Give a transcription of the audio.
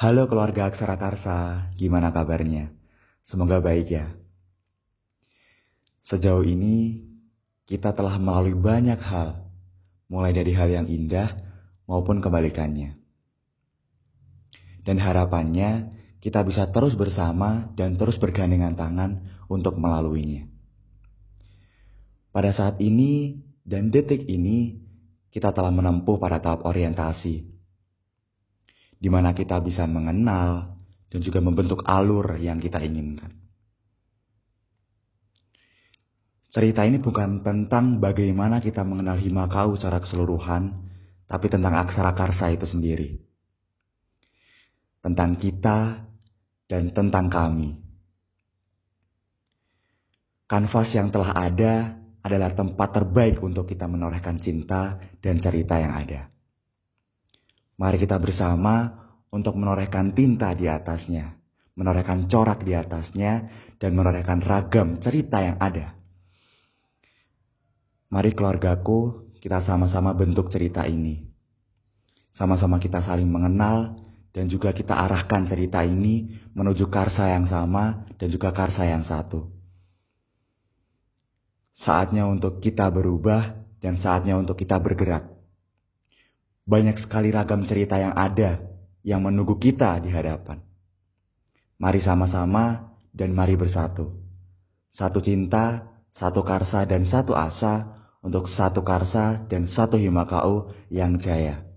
Halo keluarga Aksara Karsa, gimana kabarnya? Semoga baik ya. Sejauh ini, kita telah melalui banyak hal, mulai dari hal yang indah maupun kebalikannya. Dan harapannya, kita bisa terus bersama dan terus bergandengan tangan untuk melaluinya. Pada saat ini dan detik ini, kita telah menempuh pada tahap orientasi, di mana kita bisa mengenal dan juga membentuk alur yang kita inginkan. Cerita ini bukan tentang bagaimana kita mengenal Himakau secara keseluruhan, tapi tentang aksara karsa itu sendiri. Tentang kita dan tentang kami. Kanvas yang telah ada adalah tempat terbaik untuk kita menorehkan cinta dan cerita yang ada. Mari kita bersama untuk menorehkan tinta di atasnya, menorehkan corak di atasnya, dan menorehkan ragam cerita yang ada. Mari keluargaku, kita sama-sama bentuk cerita ini. Sama-sama kita saling mengenal, dan juga kita arahkan cerita ini menuju karsa yang sama dan juga karsa yang satu. Saatnya untuk kita berubah dan saatnya untuk kita bergerak. Banyak sekali ragam cerita yang ada yang menunggu kita di hadapan. Mari sama-sama dan mari bersatu. Satu cinta, satu karsa dan satu asa untuk satu karsa dan satu himakau yang jaya.